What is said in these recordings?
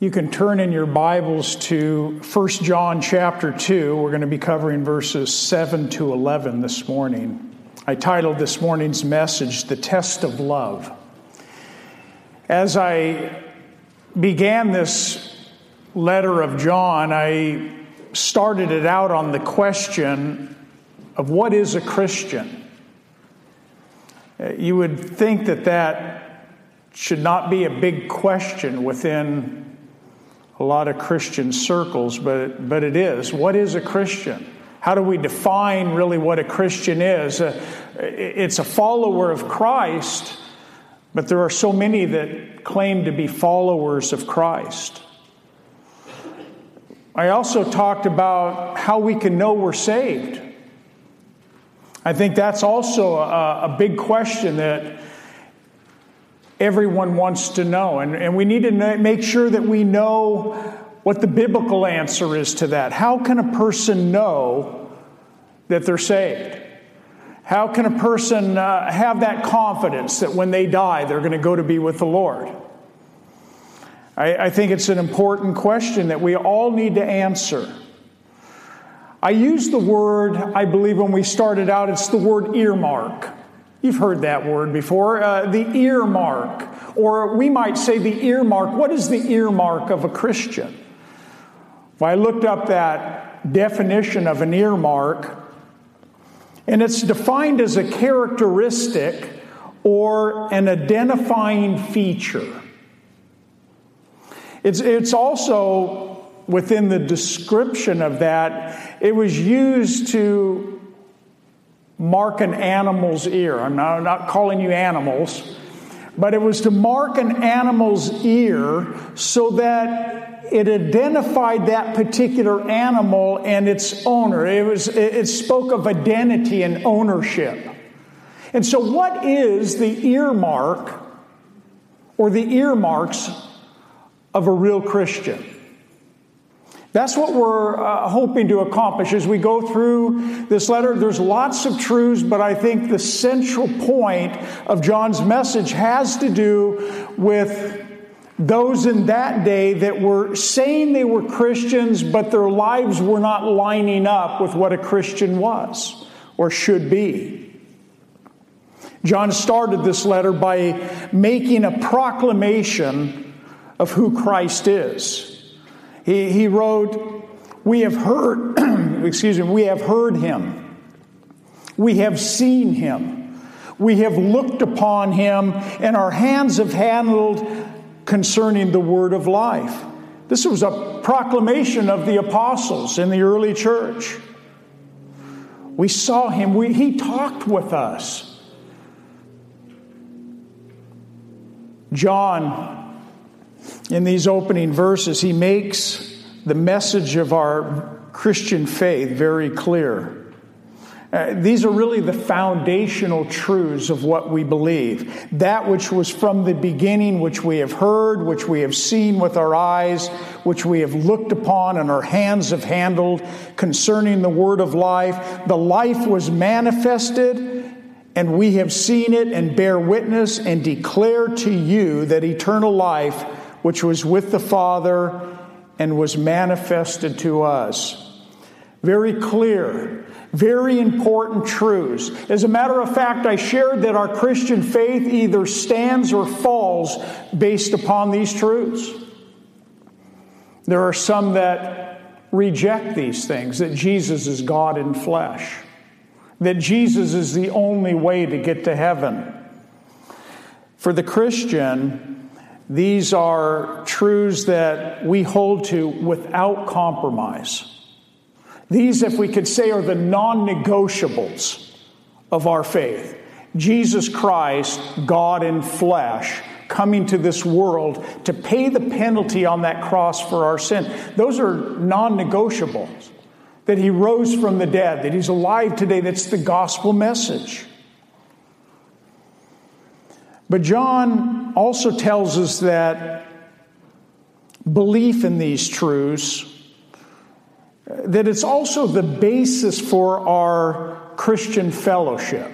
You can turn in your Bibles to 1 John chapter 2. We're going to be covering verses 7 to 11 this morning. I titled this morning's message, The Test of Love. As I began this letter of John, I started it out on the question of what is a Christian? You would think that that should not be a big question within a lot of Christian circles, but, but it is. What is a Christian? How do we define really what a Christian is? Uh, it's a follower of Christ, but there are so many that claim to be followers of Christ. I also talked about how we can know we're saved. I think that's also a, a big question that everyone wants to know. And, and we need to make sure that we know what the biblical answer is to that. How can a person know that they're saved? How can a person uh, have that confidence that when they die, they're going to go to be with the Lord? I, I think it's an important question that we all need to answer. I use the word, I believe when we started out, it's the word earmark. You've heard that word before, uh, the earmark. Or we might say the earmark. What is the earmark of a Christian? Well, I looked up that definition of an earmark, and it's defined as a characteristic or an identifying feature. It's, it's also within the description of that, it was used to mark an animal's ear. I'm not, I'm not calling you animals, but it was to mark an animal's ear so that it identified that particular animal and its owner. It, was, it spoke of identity and ownership. And so, what is the earmark or the earmarks of a real Christian? That's what we're uh, hoping to accomplish as we go through this letter. There's lots of truths, but I think the central point of John's message has to do with those in that day that were saying they were Christians, but their lives were not lining up with what a Christian was or should be. John started this letter by making a proclamation of who Christ is. He, he wrote, We have heard, excuse me, we have heard him. We have seen him. We have looked upon him, and our hands have handled concerning the word of life. This was a proclamation of the apostles in the early church. We saw him, we, he talked with us. John in these opening verses, he makes the message of our Christian faith very clear. Uh, these are really the foundational truths of what we believe. That which was from the beginning, which we have heard, which we have seen with our eyes, which we have looked upon and our hands have handled concerning the word of life. The life was manifested, and we have seen it and bear witness and declare to you that eternal life which was with the Father and was manifested to us. Very clear, very important truths. As a matter of fact, I shared that our Christian faith either stands or falls based upon these truths. There are some that reject these things that Jesus is God in flesh, that Jesus is the only way to get to heaven. For the Christian, these are truths that we hold to without compromise. These, if we could say, are the non negotiables of our faith. Jesus Christ, God in flesh, coming to this world to pay the penalty on that cross for our sin. Those are non negotiables. That he rose from the dead, that he's alive today, that's the gospel message. But John also tells us that belief in these truths that it's also the basis for our Christian fellowship.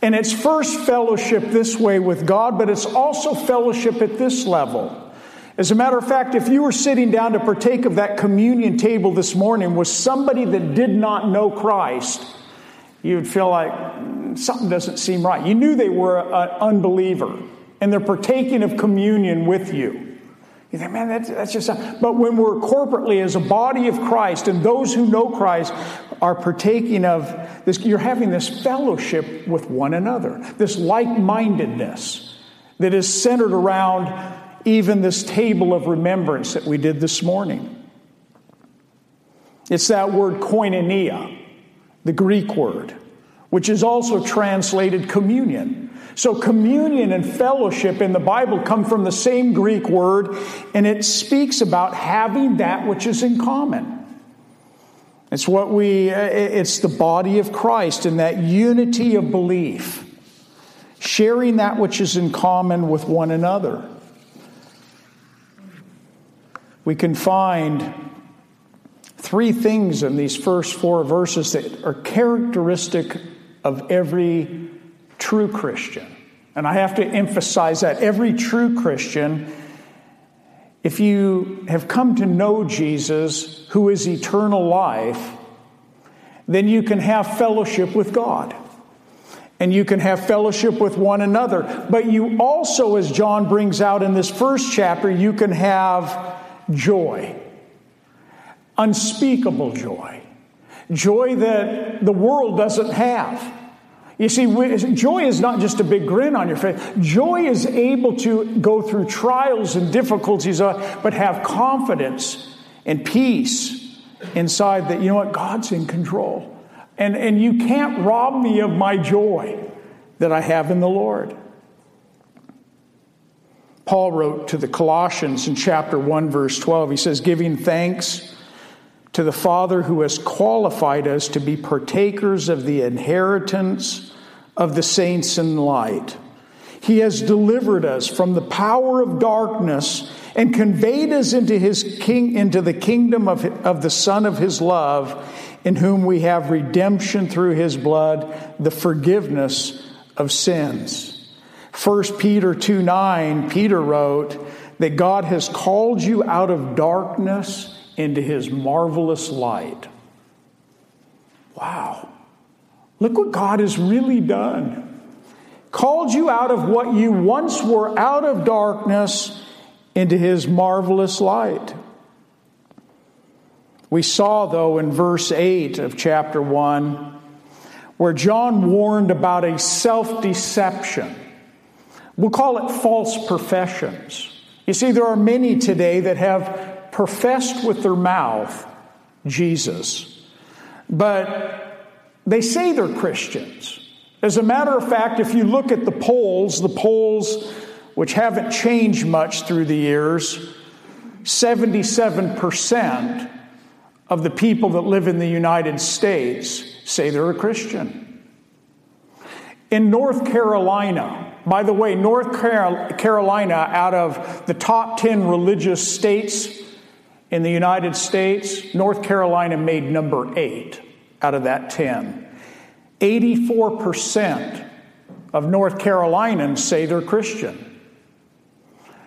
And it's first fellowship this way with God, but it's also fellowship at this level. As a matter of fact, if you were sitting down to partake of that communion table this morning with somebody that did not know Christ, you would feel like mm, something doesn't seem right. You knew they were an unbeliever, and they're partaking of communion with you. You think, man, that's, that's just. But when we're corporately as a body of Christ, and those who know Christ are partaking of this, you're having this fellowship with one another, this like mindedness that is centered around even this table of remembrance that we did this morning. It's that word koinonia, the Greek word, which is also translated communion. So, communion and fellowship in the Bible come from the same Greek word, and it speaks about having that which is in common. It's what we, uh, it's the body of Christ and that unity of belief, sharing that which is in common with one another. We can find three things in these first four verses that are characteristic of every true Christian. And I have to emphasize that every true Christian, if you have come to know Jesus, who is eternal life, then you can have fellowship with God. And you can have fellowship with one another. But you also, as John brings out in this first chapter, you can have joy. Unspeakable joy. Joy that the world doesn't have. You see, joy is not just a big grin on your face. Joy is able to go through trials and difficulties, uh, but have confidence and peace inside that, you know what, God's in control. And, and you can't rob me of my joy that I have in the Lord. Paul wrote to the Colossians in chapter 1, verse 12, he says, giving thanks to the Father who has qualified us to be partakers of the inheritance of the saints in light. He has delivered us from the power of darkness and conveyed us into his king into the kingdom of, of the Son of his love, in whom we have redemption through his blood, the forgiveness of sins. 1 Peter 2 9, Peter wrote that God has called you out of darkness into his marvelous light. Wow. Look what God has really done. Called you out of what you once were out of darkness into his marvelous light. We saw, though, in verse 8 of chapter 1, where John warned about a self deception. We'll call it false professions. You see, there are many today that have professed with their mouth Jesus, but they say they're Christians. As a matter of fact, if you look at the polls, the polls which haven't changed much through the years, 77% of the people that live in the United States say they're a Christian. In North Carolina, by the way, North Carolina, out of the top 10 religious states in the United States, North Carolina made number eight out of that 10. 84% of North Carolinians say they're Christian.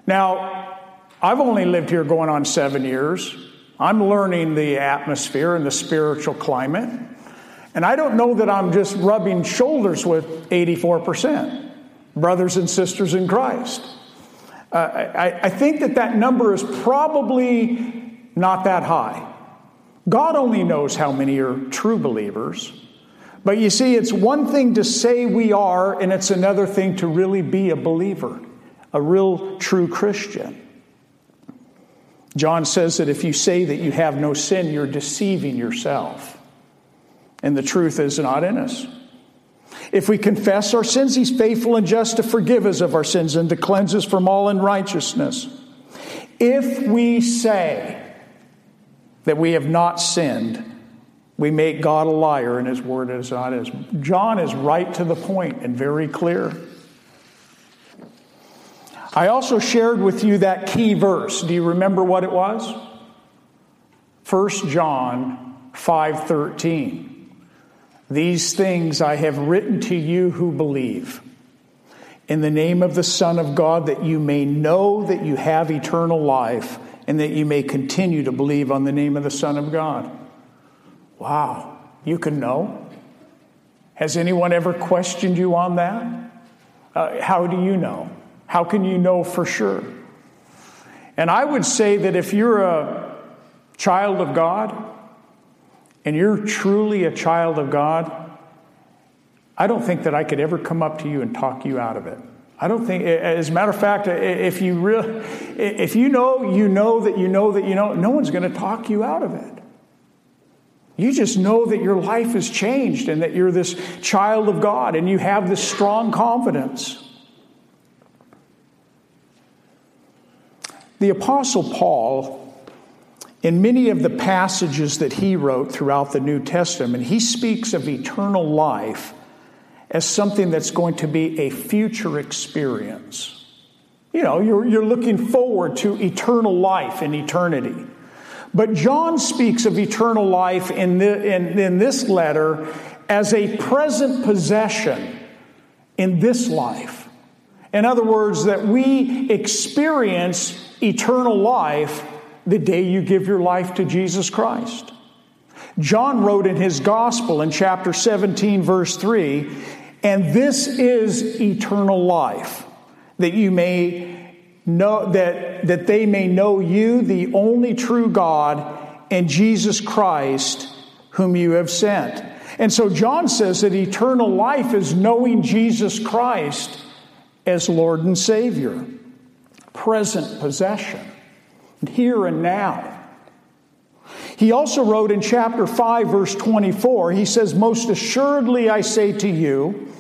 Now, I've only lived here going on seven years. I'm learning the atmosphere and the spiritual climate. And I don't know that I'm just rubbing shoulders with 84% brothers and sisters in Christ. Uh, I, I think that that number is probably not that high. God only knows how many are true believers. But you see, it's one thing to say we are, and it's another thing to really be a believer, a real true Christian. John says that if you say that you have no sin, you're deceiving yourself. And the truth is not in us. If we confess our sins, he's faithful and just to forgive us of our sins and to cleanse us from all unrighteousness. If we say, that we have not sinned, we make God a liar and his word is not as. John is right to the point and very clear. I also shared with you that key verse. Do you remember what it was? 1 John 5:13. These things I have written to you who believe, in the name of the Son of God, that you may know that you have eternal life and that you may continue to believe on the name of the Son of God. Wow, you can know. Has anyone ever questioned you on that? Uh, how do you know? How can you know for sure? And I would say that if you're a child of God and you're truly a child of God, I don't think that I could ever come up to you and talk you out of it. I don't think, as a matter of fact, if you really, if you know, you know that you know that you know, no one's going to talk you out of it. You just know that your life has changed and that you're this child of God and you have this strong confidence. The Apostle Paul, in many of the passages that he wrote throughout the New Testament, he speaks of eternal life as something that's going to be a future experience. You know, you're, you're looking forward to eternal life in eternity. But John speaks of eternal life in, the, in, in this letter as a present possession in this life. In other words, that we experience eternal life the day you give your life to Jesus Christ. John wrote in his gospel in chapter 17, verse 3 and this is eternal life, that you may know that, that they may know you, the only true God, and Jesus Christ, whom you have sent. And so John says that eternal life is knowing Jesus Christ as Lord and Savior, present possession, here and now. He also wrote in chapter 5, verse 24, he says, Most assuredly I say to you,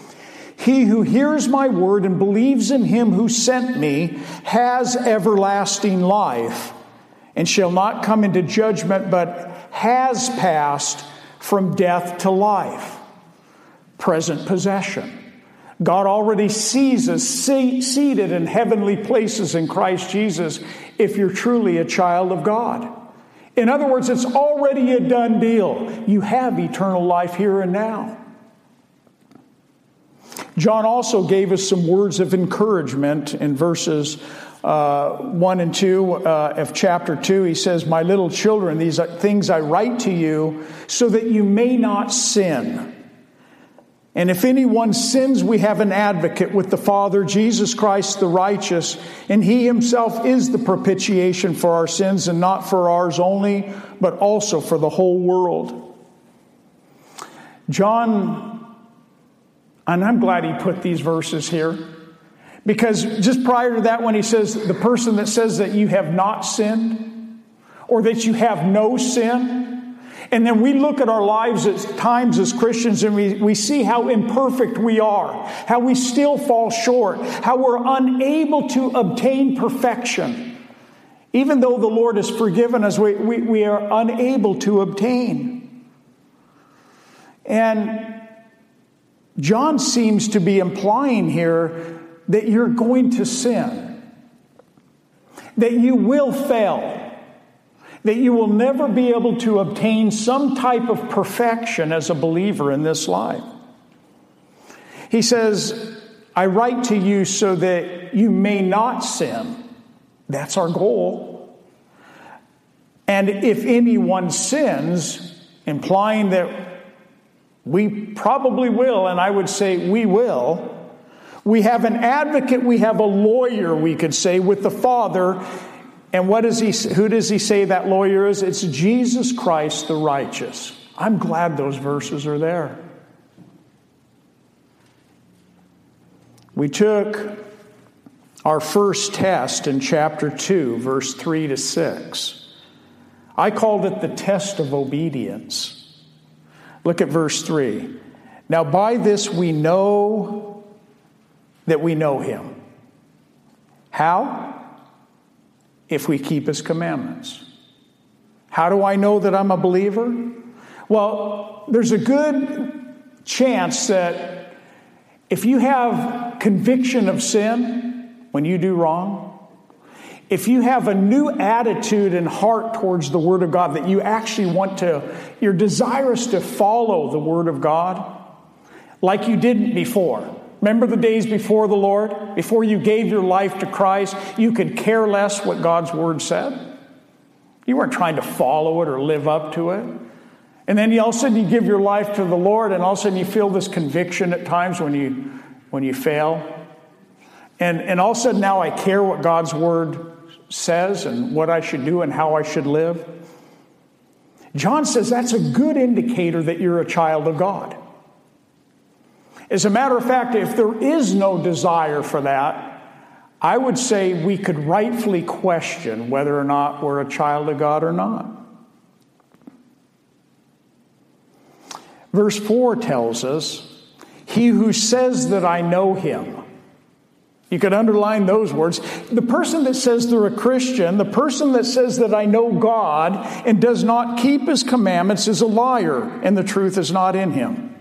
he who hears my word and believes in him who sent me has everlasting life and shall not come into judgment, but has passed from death to life. Present possession. God already sees us seated in heavenly places in Christ Jesus if you're truly a child of God. In other words, it's already a done deal. You have eternal life here and now. John also gave us some words of encouragement in verses uh, 1 and 2 uh, of chapter 2. He says, My little children, these things I write to you so that you may not sin. And if anyone sins, we have an advocate with the Father, Jesus Christ the righteous, and he himself is the propitiation for our sins, and not for ours only, but also for the whole world. John, and I'm glad he put these verses here, because just prior to that, when he says, the person that says that you have not sinned, or that you have no sin, and then we look at our lives at times as Christians and we, we see how imperfect we are, how we still fall short, how we're unable to obtain perfection. Even though the Lord has forgiven us, we, we, we are unable to obtain. And John seems to be implying here that you're going to sin, that you will fail that you will never be able to obtain some type of perfection as a believer in this life. He says, I write to you so that you may not sin. That's our goal. And if anyone sins, implying that we probably will, and I would say we will, we have an advocate, we have a lawyer, we could say, with the Father and what does he, who does he say that lawyer is? It's Jesus Christ the righteous. I'm glad those verses are there. We took our first test in chapter 2, verse 3 to 6. I called it the test of obedience. Look at verse 3. Now, by this we know that we know him. How? if we keep his commandments. How do I know that I'm a believer? Well, there's a good chance that if you have conviction of sin when you do wrong, if you have a new attitude and heart towards the Word of God, that you actually want to, you're desirous to follow the Word of God like you didn't before. Remember the days before the Lord? Before you gave your life to Christ, you could care less what God's word said. You weren't trying to follow it or live up to it. And then all of a sudden you give your life to the Lord, and all of a sudden you feel this conviction at times when you when you fail. And, and all of a sudden now I care what God's word says and what I should do and how I should live. John says that's a good indicator that you're a child of God. As a matter of fact, if there is no desire for that, I would say we could rightfully question whether or not we're a child of God or not. Verse 4 tells us, He who says that I know him. You could underline those words. The person that says they're a Christian, the person that says that I know God and does not keep his commandments is a liar, and the truth is not in him.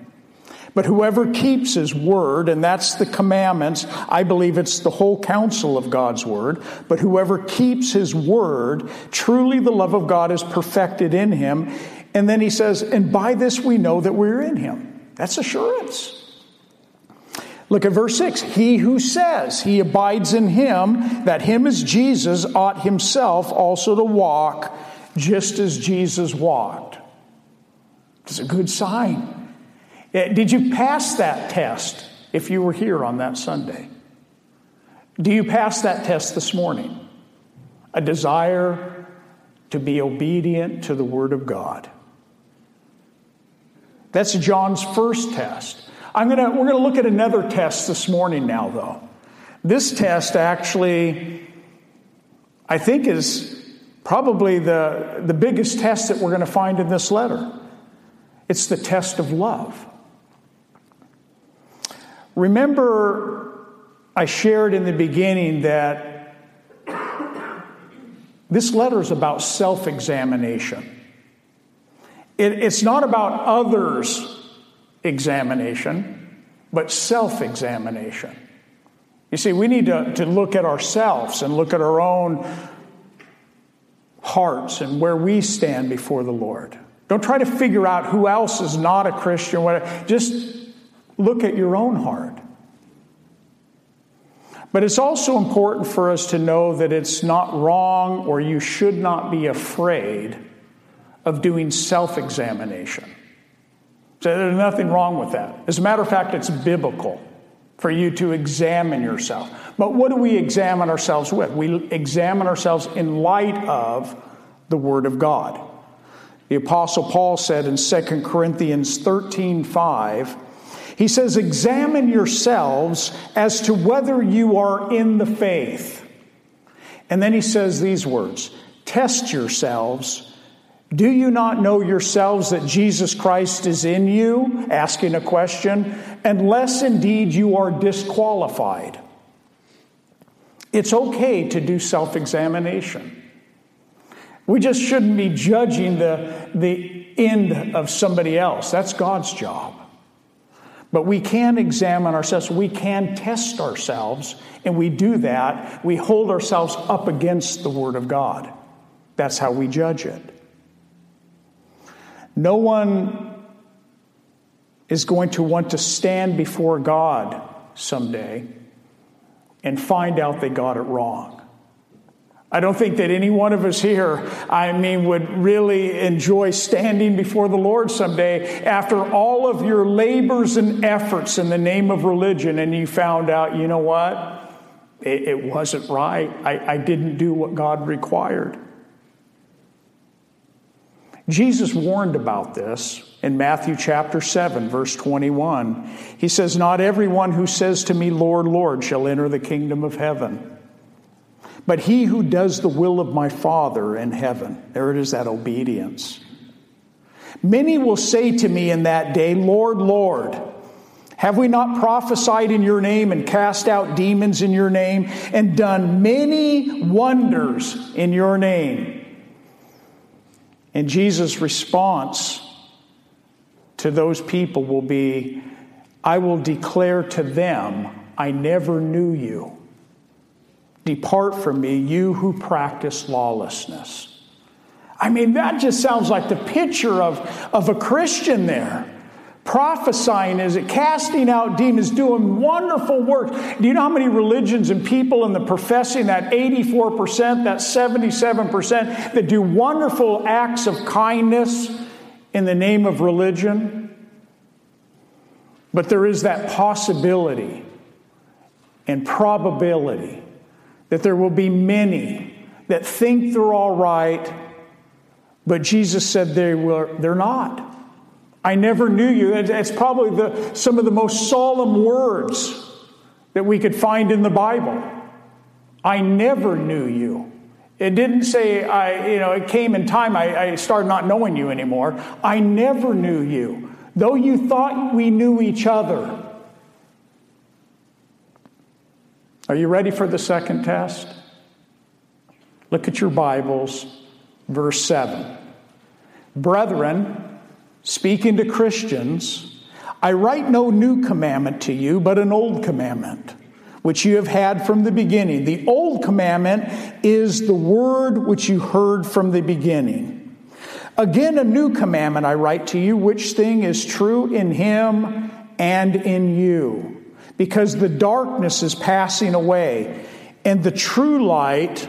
But whoever keeps his word, and that's the commandments, I believe it's the whole counsel of God's word, but whoever keeps his word, truly the love of God is perfected in him. And then he says, and by this we know that we're in him. That's assurance. Look at verse 6. He who says he abides in him, that him is Jesus, ought himself also to walk just as Jesus walked. It's a good sign. Eh, did you pass that test if you were here on that Sunday? Do you pass that test this morning? A desire to be obedient to the Word of God. That's John's first test. I'm gonna, we're going to look at another test this morning now, though. This test actually, I think, is probably the, the biggest test that we're going to find in this letter. It's the test of love. Remember, I shared in the beginning that this letter is about self examination. It, it's not about others' examination, but self examination. You see, we need to, to look at ourselves and look at our own hearts and where we stand before the Lord. Don't try to figure out who else is not a Christian. Just Look at your own heart. But it's also important for us to know that it's not wrong or you should not be afraid of doing self examination. So there's nothing wrong with that. As a matter of fact, it's biblical for you to examine yourself. But what do we examine ourselves with? We examine ourselves in light of the Word of God. The Apostle Paul said in 2 Corinthians 13 5, he says, Examine yourselves as to whether you are in the faith. And then he says these words Test yourselves. Do you not know yourselves that Jesus Christ is in you? Asking a question, unless indeed you are disqualified. It's okay to do self examination. We just shouldn't be judging the, the end of somebody else. That's God's job. But we can examine ourselves, we can test ourselves, and we do that. We hold ourselves up against the Word of God. That's how we judge it. No one is going to want to stand before God someday and find out they got it wrong. I don't think that any one of us here, I mean, would really enjoy standing before the Lord someday after all of your labors and efforts in the name of religion, and you found out, you know what? It, it wasn't right. I, I didn't do what God required. Jesus warned about this in Matthew chapter 7, verse 21. He says, Not everyone who says to me, Lord, Lord, shall enter the kingdom of heaven but he who does the will of my Father in heaven. There it is, that obedience. Many will say to me in that day, Lord, Lord, have we not prophesied in your name and cast out demons in your name and done many wonders in your name? And Jesus' response to those people will be, I will declare to them, I never knew you. Depart from me, you who practice lawlessness. I mean, that just sounds like the picture of, of a Christian there. Prophesying is it? Casting out demons, doing wonderful work. Do you know how many religions and people in the professing, that 84%, that 77%, that do wonderful acts of kindness in the name of religion? But there is that possibility and probability that there will be many that think they're all right, but Jesus said they were, they're not. I never knew you. It's probably the, some of the most solemn words that we could find in the Bible. I never knew you. It didn't say, I, you know, it came in time, I, I started not knowing you anymore. I never knew you. Though you thought we knew each other. Are you ready for the second test? Look at your Bibles, verse 7. Brethren, speaking to Christians, I write no new commandment to you, but an old commandment, which you have had from the beginning. The old commandment is the word which you heard from the beginning. Again, a new commandment I write to you, which thing is true in him and in you, because the darkness is passing away, and the true light,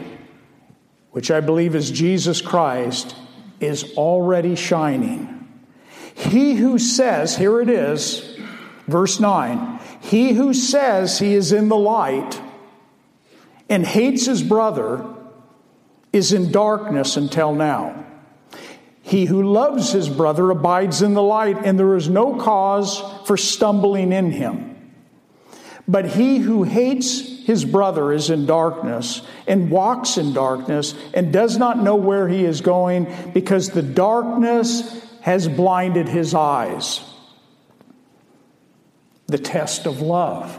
which I believe is Jesus Christ, is already shining. He who says, here it is, verse 9, he who says he is in the light and hates his brother is in darkness until now. He who loves his brother abides in the light, and there is no cause for stumbling in him. But he who hates his brother is in darkness and walks in darkness and does not know where he is going because the darkness has blinded his eyes. The test of love.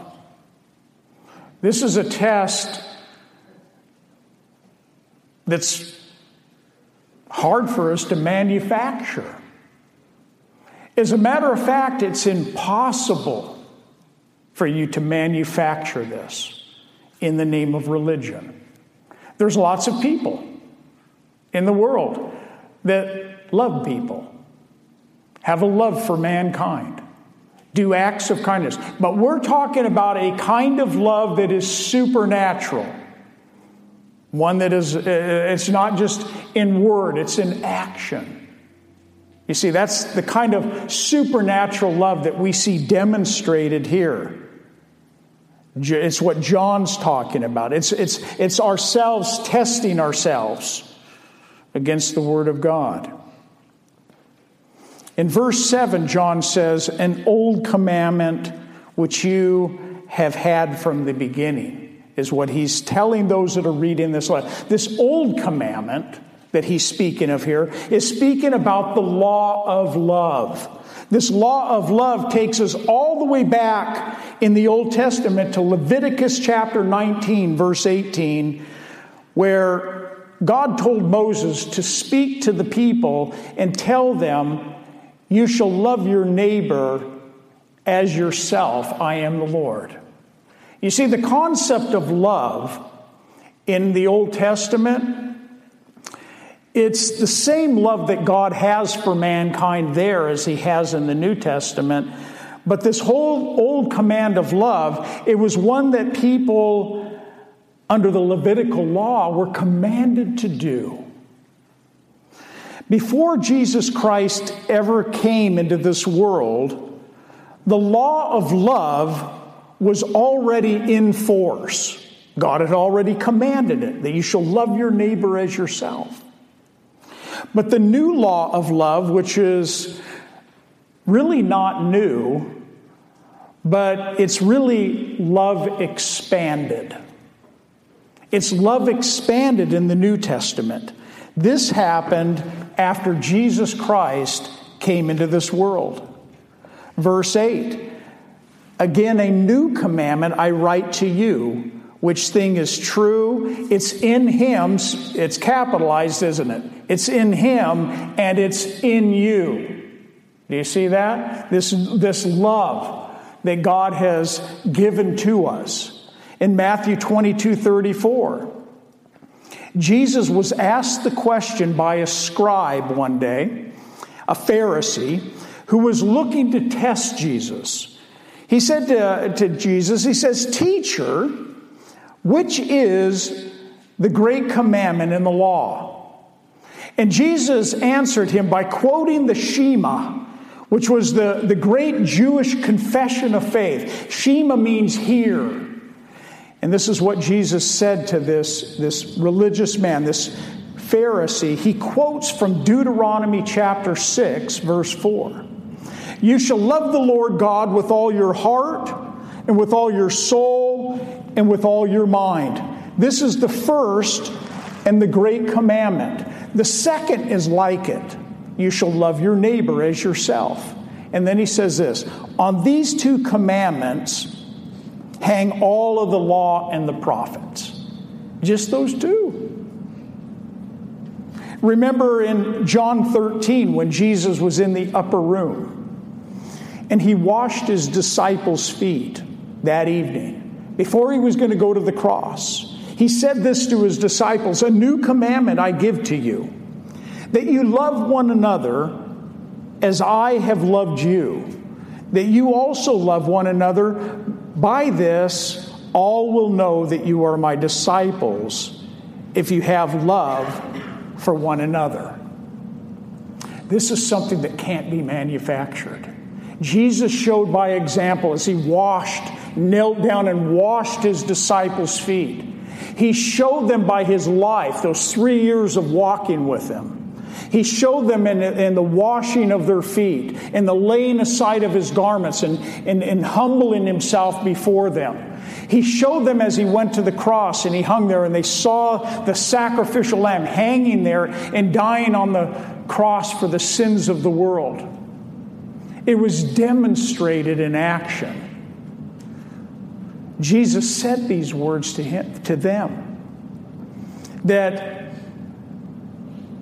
This is a test that's hard for us to manufacture. As a matter of fact, it's impossible for you to manufacture this in the name of religion. There's lots of people in the world that love people have a love for mankind, do acts of kindness. But we're talking about a kind of love that is supernatural. One that is, uh, it's not just in word, it's in action. You see, that's the kind of supernatural love that we see demonstrated here. It's what John's talking about. It's, it's, it's ourselves testing ourselves against the Word of God. In verse 7, John says, An old commandment which you have had from the beginning, is what he's telling those that are reading this letter. This old commandment that he's speaking of here is speaking about the law of love. This law of love takes us all the way back in the Old Testament to Leviticus chapter 19, verse 18, where God told Moses to speak to the people and tell them you shall love your neighbor as yourself. I am the Lord. You see, the concept of love in the Old Testament, it's the same love that God has for mankind there as he has in the New Testament. But this whole old command of love, it was one that people under the Levitical law were commanded to do. Before Jesus Christ ever came into this world, the law of love was already in force. God had already commanded it that you shall love your neighbor as yourself. But the new law of love, which is really not new, but it's really love expanded. It's love expanded in the New Testament. This happened after Jesus Christ came into this world. Verse 8 Again, a new commandment I write to you, which thing is true. It's in Him, it's capitalized, isn't it? It's in Him and it's in you. Do you see that? This, this love that God has given to us. In Matthew 22 34, Jesus was asked the question by a scribe one day, a Pharisee, who was looking to test Jesus. He said to, to Jesus, He says, Teacher, which is the great commandment in the law? And Jesus answered him by quoting the Shema, which was the, the great Jewish confession of faith. Shema means hear. And this is what Jesus said to this, this religious man, this Pharisee. He quotes from Deuteronomy chapter 6, verse 4. You shall love the Lord God with all your heart, and with all your soul, and with all your mind. This is the first and the great commandment. The second is like it you shall love your neighbor as yourself. And then he says this on these two commandments hang all of the law and the prophets. Just those two. Remember in John 13 when Jesus was in the upper room and he washed his disciples' feet that evening before he was going to go to the cross. He said this to his disciples A new commandment I give to you, that you love one another as I have loved you, that you also love one another. By this, all will know that you are my disciples if you have love for one another. This is something that can't be manufactured. Jesus showed by example as he washed, knelt down, and washed his disciples' feet. He showed them by his life, those three years of walking with him. He showed them in, in the washing of their feet, in the laying aside of his garments, and, and, and humbling himself before them. He showed them as he went to the cross and he hung there, and they saw the sacrificial lamb hanging there and dying on the cross for the sins of the world. It was demonstrated in action. Jesus said these words to him to them that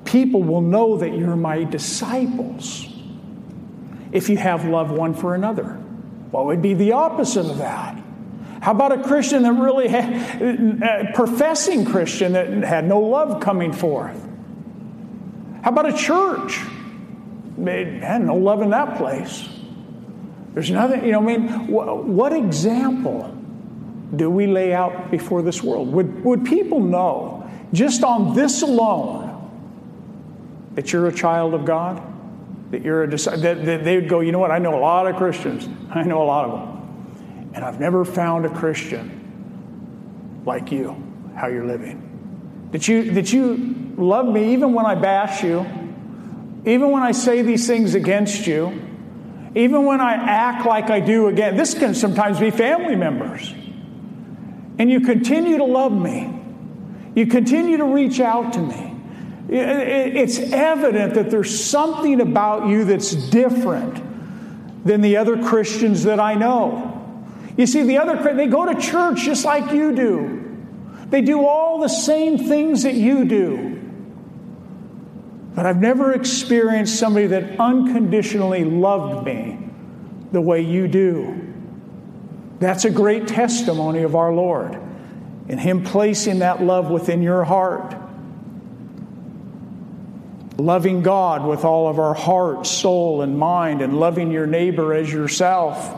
people will know that you're my disciples if you have love one for another. What would be the opposite of that? How about a Christian that really had, professing Christian that had no love coming forth? How about a church? had no love in that place. There's nothing, you know, I mean, what, what example do we lay out before this world? Would, would people know, just on this alone, that you're a child of God? That you're a disciple? That, that they would go, you know what? I know a lot of Christians. I know a lot of them. And I've never found a Christian like you, how you're living. That you, that you love me even when I bash you, even when I say these things against you, even when I act like I do again. This can sometimes be family members. And you continue to love me, you continue to reach out to me. It's evident that there's something about you that's different than the other Christians that I know. You see, the other they go to church just like you do. They do all the same things that you do. But I've never experienced somebody that unconditionally loved me the way you do. That's a great testimony of our Lord and Him placing that love within your heart. Loving God with all of our heart, soul, and mind, and loving your neighbor as yourself.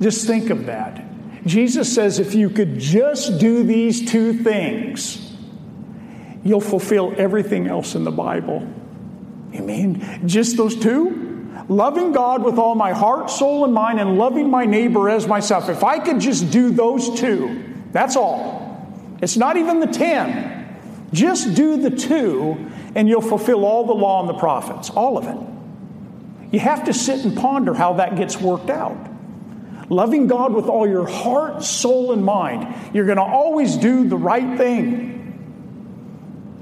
Just think of that. Jesus says if you could just do these two things, you'll fulfill everything else in the Bible. You mean just those two? Loving God with all my heart, soul, and mind, and loving my neighbor as myself. If I could just do those two, that's all. It's not even the ten. Just do the two, and you'll fulfill all the law and the prophets, all of it. You have to sit and ponder how that gets worked out. Loving God with all your heart, soul, and mind. You're going to always do the right thing.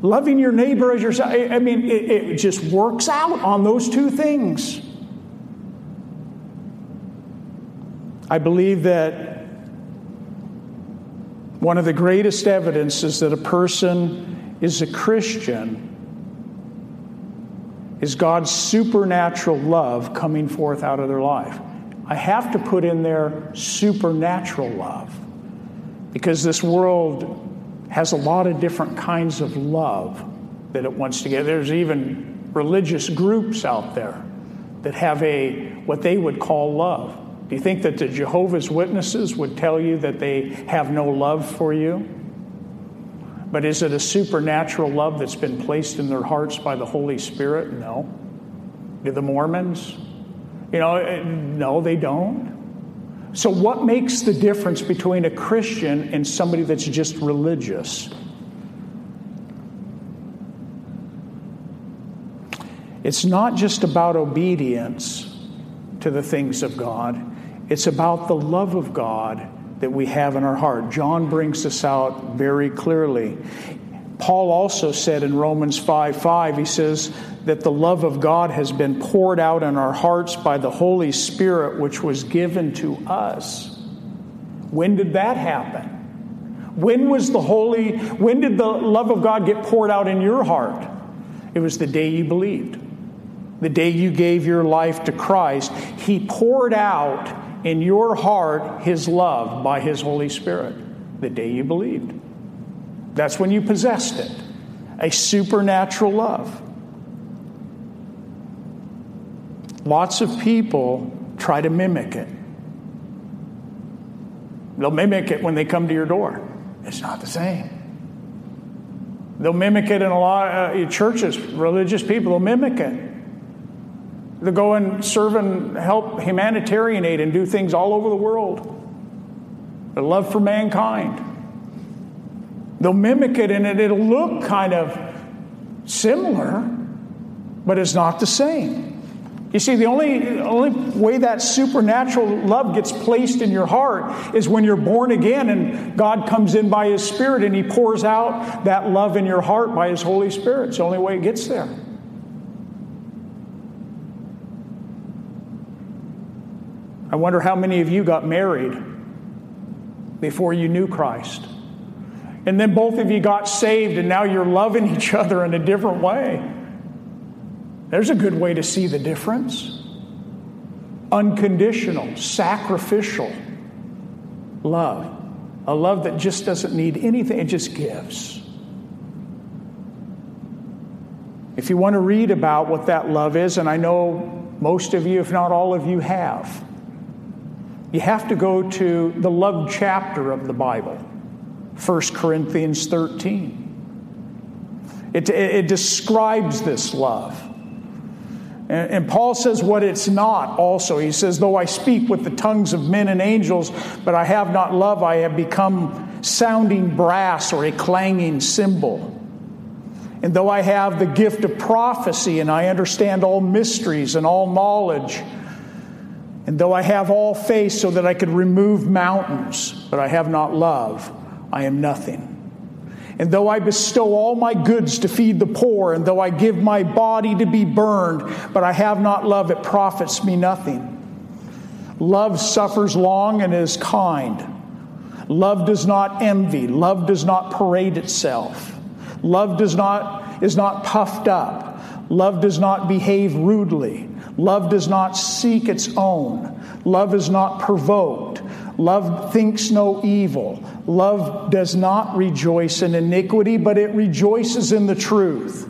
Loving your neighbor as yourself. I mean, it, it just works out on those two things. I believe that one of the greatest evidences that a person is a Christian is God's supernatural love coming forth out of their life. I have to put in there supernatural love because this world has a lot of different kinds of love that it wants to get. There's even religious groups out there that have a what they would call love. Do you think that the Jehovah's Witnesses would tell you that they have no love for you? But is it a supernatural love that's been placed in their hearts by the Holy Spirit? No. Do the Mormons? You know, eh, no, they don't. So, what makes the difference between a Christian and somebody that's just religious? It's not just about obedience to the things of God, it's about the love of God that we have in our heart. John brings this out very clearly. Paul also said in Romans 5 5, he says that the love of God has been poured out in our hearts by the Holy Spirit, which was given to us. When did that happen? When was the Holy, when did the love of God get poured out in your heart? It was the day you believed the day you gave your life to Christ, He poured out in your heart His love by His Holy Spirit the day you believed. That's when you possessed it a supernatural love. Lots of people try to mimic it. They'll mimic it when they come to your door. It's not the same. They'll mimic it in a lot of uh, churches, religious people, they'll mimic it to go and serve and help humanitarian aid and do things all over the world. A love for mankind. They'll mimic it and it'll look kind of similar, but it's not the same. You see, the only, only way that supernatural love gets placed in your heart is when you're born again and God comes in by His Spirit and He pours out that love in your heart by His Holy Spirit. It's the only way it gets there. I wonder how many of you got married before you knew Christ. And then both of you got saved, and now you're loving each other in a different way. There's a good way to see the difference. Unconditional, sacrificial love. A love that just doesn't need anything, it just gives. If you want to read about what that love is, and I know most of you, if not all of you, have, you have to go to the love chapter of the Bible, 1 Corinthians 13. It, it, it describes this love. And, and Paul says what it's not also. He says, Though I speak with the tongues of men and angels, but I have not love, I have become sounding brass or a clanging cymbal. And though I have the gift of prophecy and I understand all mysteries and all knowledge, and though I have all faith so that I could remove mountains, but I have not love, I am nothing. And though I bestow all my goods to feed the poor, and though I give my body to be burned, but I have not love, it profits me nothing. Love suffers long and is kind. Love does not envy. Love does not parade itself. Love does not, is not puffed up. Love does not behave rudely. Love does not seek its own. Love is not provoked. Love thinks no evil. Love does not rejoice in iniquity, but it rejoices in the truth.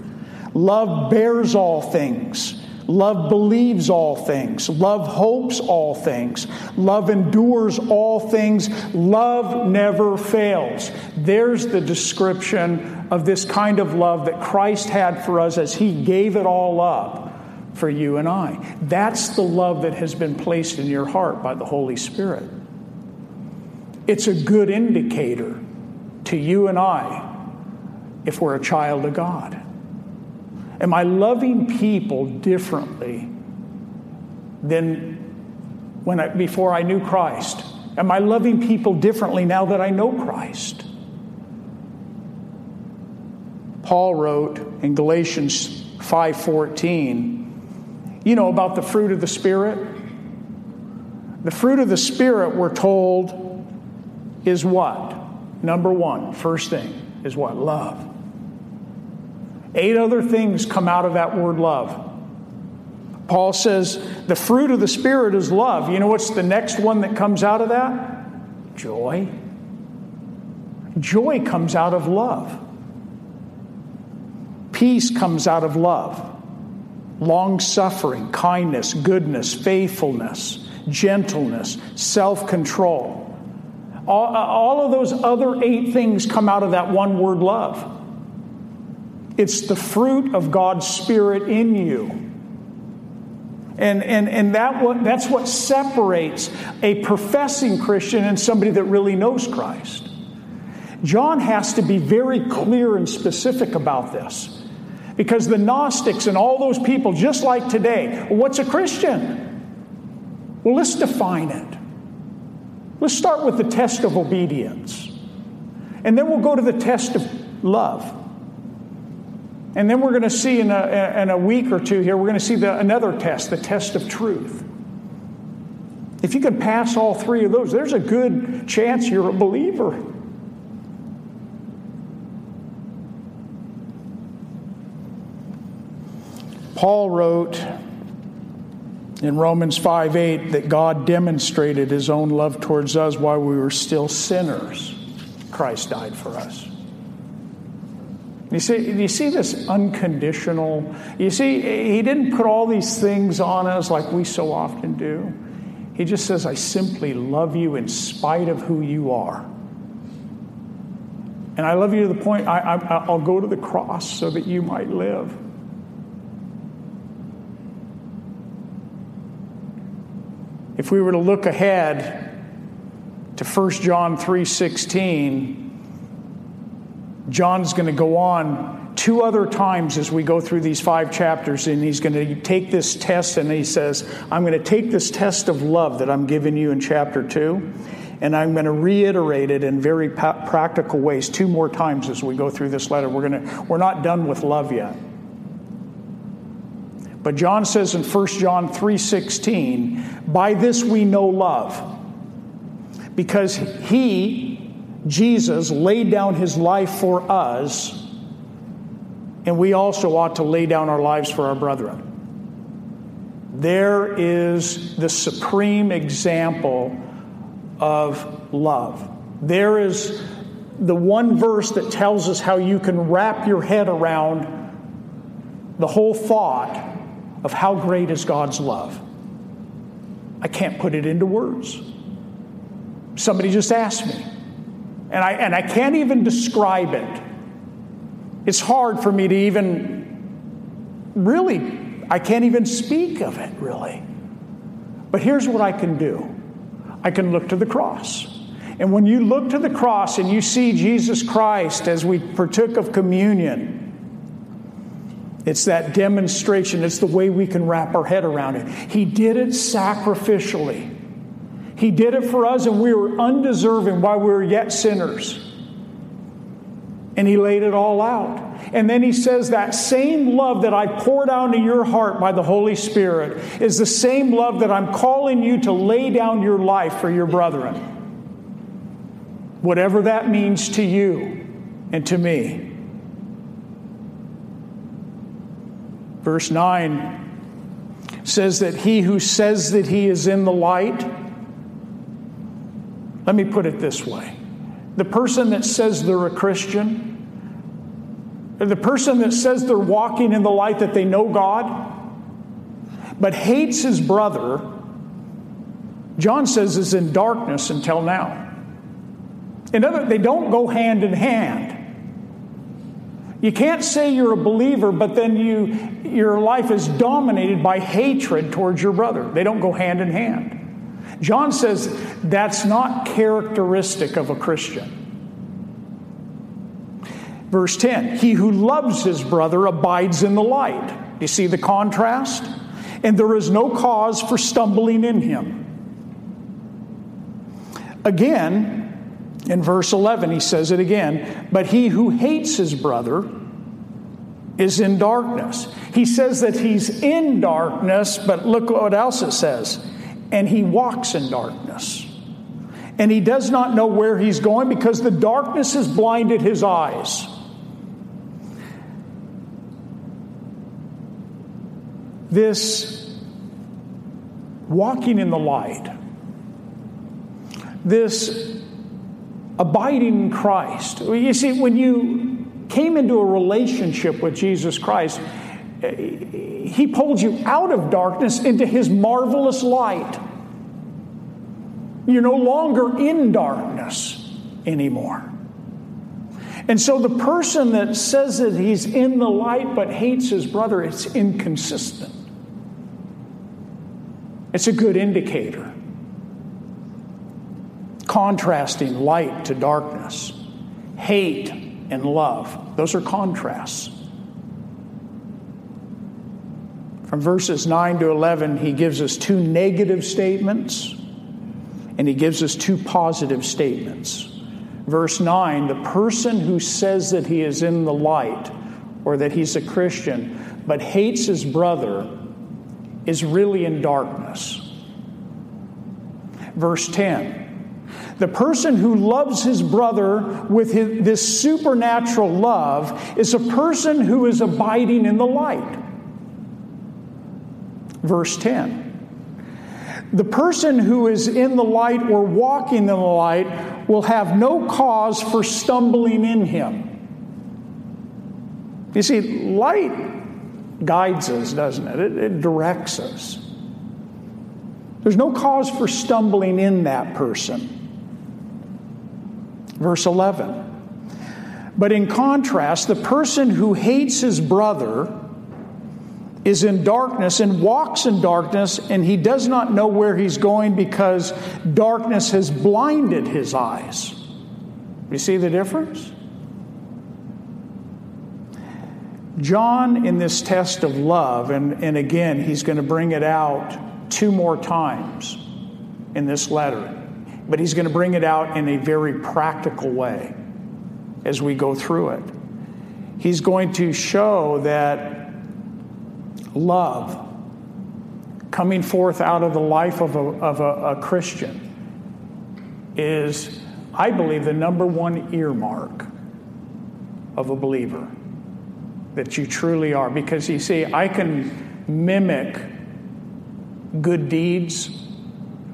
Love bears all things. Love believes all things. Love hopes all things. Love endures all things. Love never fails. There's the description of this kind of love that Christ had for us as He gave it all up for you and I. That's the love that has been placed in your heart by the Holy Spirit. It's a good indicator to you and I if we're a child of God. Am I loving people differently than when I, before I knew Christ? Am I loving people differently now that I know Christ? Paul wrote in Galatians 5:14 you know about the fruit of the Spirit? The fruit of the Spirit, we're told, is what? Number one, first thing, is what? Love. Eight other things come out of that word love. Paul says the fruit of the Spirit is love. You know what's the next one that comes out of that? Joy. Joy comes out of love. Peace comes out of love. Long suffering, kindness, goodness, faithfulness, gentleness, self control. All, all, of those other eight things come out of that one word love. It's the fruit of God's Spirit in you. And, and, and that what, that's what separates a professing Christian and somebody that really knows Christ. John has to be very clear and specific about this. Because the Gnostics and all those people, just like today, what's a Christian? Well, let's define it. Let's start with the test of obedience. And then we'll go to the test of love. And then we're going to see in a, in a week or two here, we're going to see the, another test, the test of truth. If you can pass all three of those, there's a good chance you're a believer. Paul wrote in Romans 5 8 that God demonstrated his own love towards us while we were still sinners. Christ died for us. You see, you see this unconditional? You see, he didn't put all these things on us like we so often do. He just says, I simply love you in spite of who you are. And I love you to the point I, I, I'll go to the cross so that you might live. If we were to look ahead to 1 John 3:16, John's going to go on two other times as we go through these five chapters, and he's going to take this test and he says, I'm going to take this test of love that I'm giving you in chapter 2, and I'm going to reiterate it in very practical ways two more times as we go through this letter. We're, going to, we're not done with love yet. But John says in 1 John 3:16, "By this we know love, because he, Jesus, laid down his life for us, and we also ought to lay down our lives for our brethren." There is the supreme example of love. There is the one verse that tells us how you can wrap your head around the whole thought of how great is God's love. I can't put it into words. Somebody just asked me, and I, and I can't even describe it. It's hard for me to even really, I can't even speak of it really. But here's what I can do I can look to the cross. And when you look to the cross and you see Jesus Christ as we partook of communion, it's that demonstration, it's the way we can wrap our head around it. He did it sacrificially. He did it for us, and we were undeserving while we were yet sinners. And He laid it all out. And then He says, That same love that I poured out into your heart by the Holy Spirit is the same love that I'm calling you to lay down your life for your brethren. Whatever that means to you and to me. Verse 9 says that he who says that he is in the light, let me put it this way the person that says they're a Christian, the person that says they're walking in the light, that they know God, but hates his brother, John says is in darkness until now. In other, they don't go hand in hand. You can't say you're a believer, but then you, your life is dominated by hatred towards your brother. They don't go hand in hand. John says that's not characteristic of a Christian. Verse 10 He who loves his brother abides in the light. You see the contrast? And there is no cause for stumbling in him. Again, in verse 11, he says it again, but he who hates his brother is in darkness. He says that he's in darkness, but look what else it says. And he walks in darkness. And he does not know where he's going because the darkness has blinded his eyes. This walking in the light, this abiding in Christ. You see, when you came into a relationship with Jesus Christ, eh, He pulled you out of darkness into His marvelous light. You're no longer in darkness anymore. And so the person that says that he's in the light but hates his brother, it's inconsistent. It's a good indicator. Contrasting light to darkness, hate and love, those are contrasts. From verses 9 to 11, he gives us two negative statements and he gives us two positive statements. Verse 9 the person who says that he is in the light or that he's a Christian but hates his brother is really in darkness. Verse 10 the person who loves his brother with his, this supernatural love is a person who is abiding in the light. Verse 10 the person who is in the light or walking in the light will have no cause for stumbling in him. You see, light guides us, doesn't it? It, it directs us. There's no cause for stumbling in that person. Verse 11. But in contrast, the person who hates his brother is in darkness and walks in darkness, and he does not know where he's going because darkness has blinded his eyes. You see the difference? John, in this test of love, and, and again, he's going to bring it out two more times in this letter, but he's going to bring it out in a very practical way as we go through it. He's going to show that love coming forth out of the life of a, of a, a Christian is, I believe, the number one earmark of a believer that you truly are. Because you see, I can mimic good deeds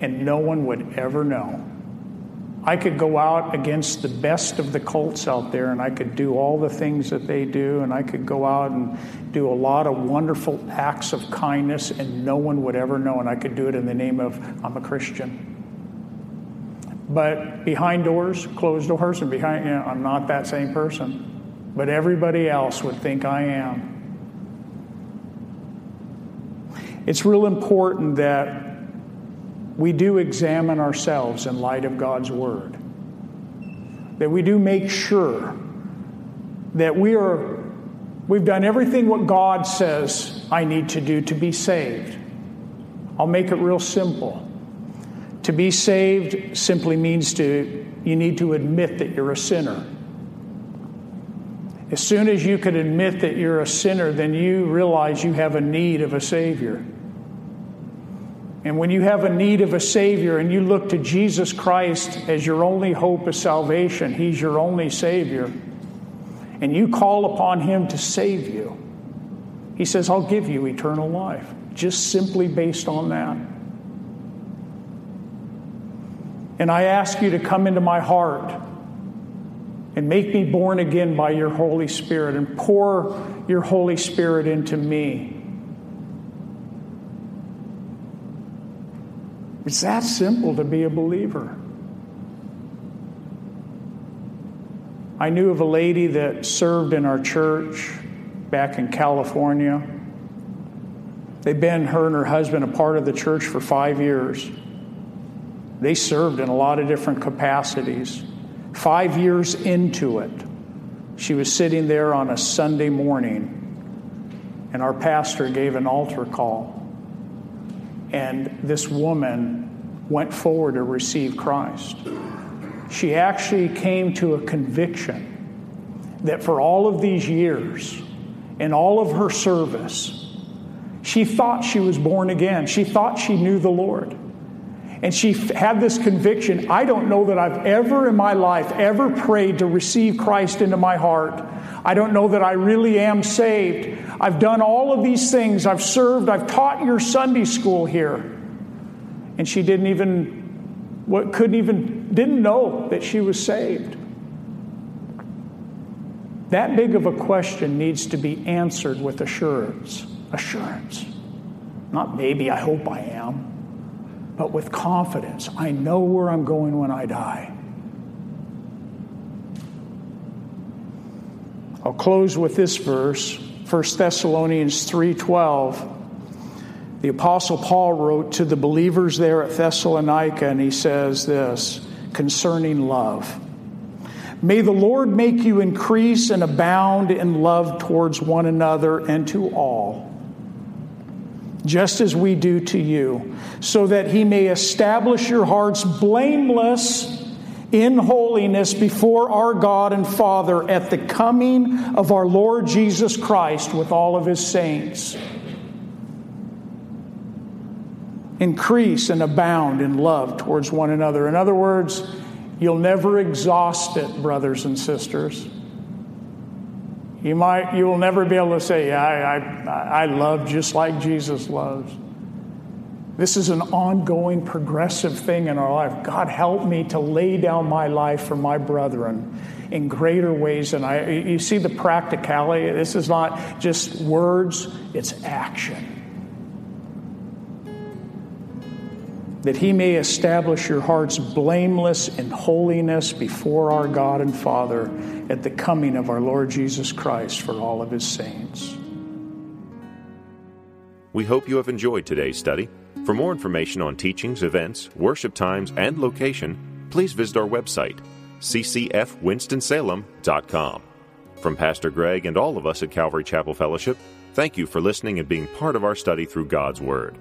and no one would ever know. I could go out against the best of the cults out there and I could do all the things that they do, and I could go out and do a lot of wonderful acts of kindness, and no one would ever know, and I could do it in the name of I'm a Christian. But behind doors, closed doors, and behind, you know, I'm not that same person. But everybody else would think I am. It's real important that we do examine ourselves in light of God's Word. That we do make sure that we are, we've done everything what God says I need to do to be saved. I'll make it real simple. To be saved simply means to, you need to admit that you're a sinner. As soon as you can admit that you're a sinner, then you realize you have a need of a Savior. And when you have a need of a Savior and you look to Jesus Christ as your only hope of salvation, He's your only Savior, and you call upon Him to save you, He says, I'll give you eternal life, just simply based on that. And I ask you to come into my heart and make me born again by your Holy Spirit and pour your Holy Spirit into me It's that simple to be a believer. I knew of a lady that served in our church back in California. They'd been, her and her husband, a part of the church for five years. They served in a lot of different capacities. Five years into it, she was sitting there on a Sunday morning, and our pastor gave an altar call. And this woman went forward to receive Christ. She actually came to a conviction that for all of these years, in all of her service, she thought she was born again. She thought she knew the Lord. And she had this conviction I don't know that I've ever in my life ever prayed to receive Christ into my heart. I don't know that I really am saved. I've done all of these things. I've served. I've taught your Sunday school here. And she didn't even, what couldn't even, didn't know that she was saved. That big of a question needs to be answered with assurance. Assurance. Not maybe, I hope I am, but with confidence. I know where I'm going when I die. I'll close with this verse, 1 Thessalonians 3:12. The apostle Paul wrote to the believers there at Thessalonica and he says this concerning love. May the Lord make you increase and abound in love towards one another and to all just as we do to you, so that he may establish your hearts blameless in holiness before our God and Father at the coming of our Lord Jesus Christ with all of his saints. Increase and abound in love towards one another. In other words, you'll never exhaust it, brothers and sisters. You might, you will never be able to say, I, I, I love just like Jesus loves. This is an ongoing, progressive thing in our life. God, help me to lay down my life for my brethren in greater ways than I. You see the practicality? This is not just words, it's action. That he may establish your hearts blameless in holiness before our God and Father at the coming of our Lord Jesus Christ for all of his saints. We hope you have enjoyed today's study. For more information on teachings, events, worship times, and location, please visit our website, ccfwinstonsalem.com. From Pastor Greg and all of us at Calvary Chapel Fellowship, thank you for listening and being part of our study through God's Word.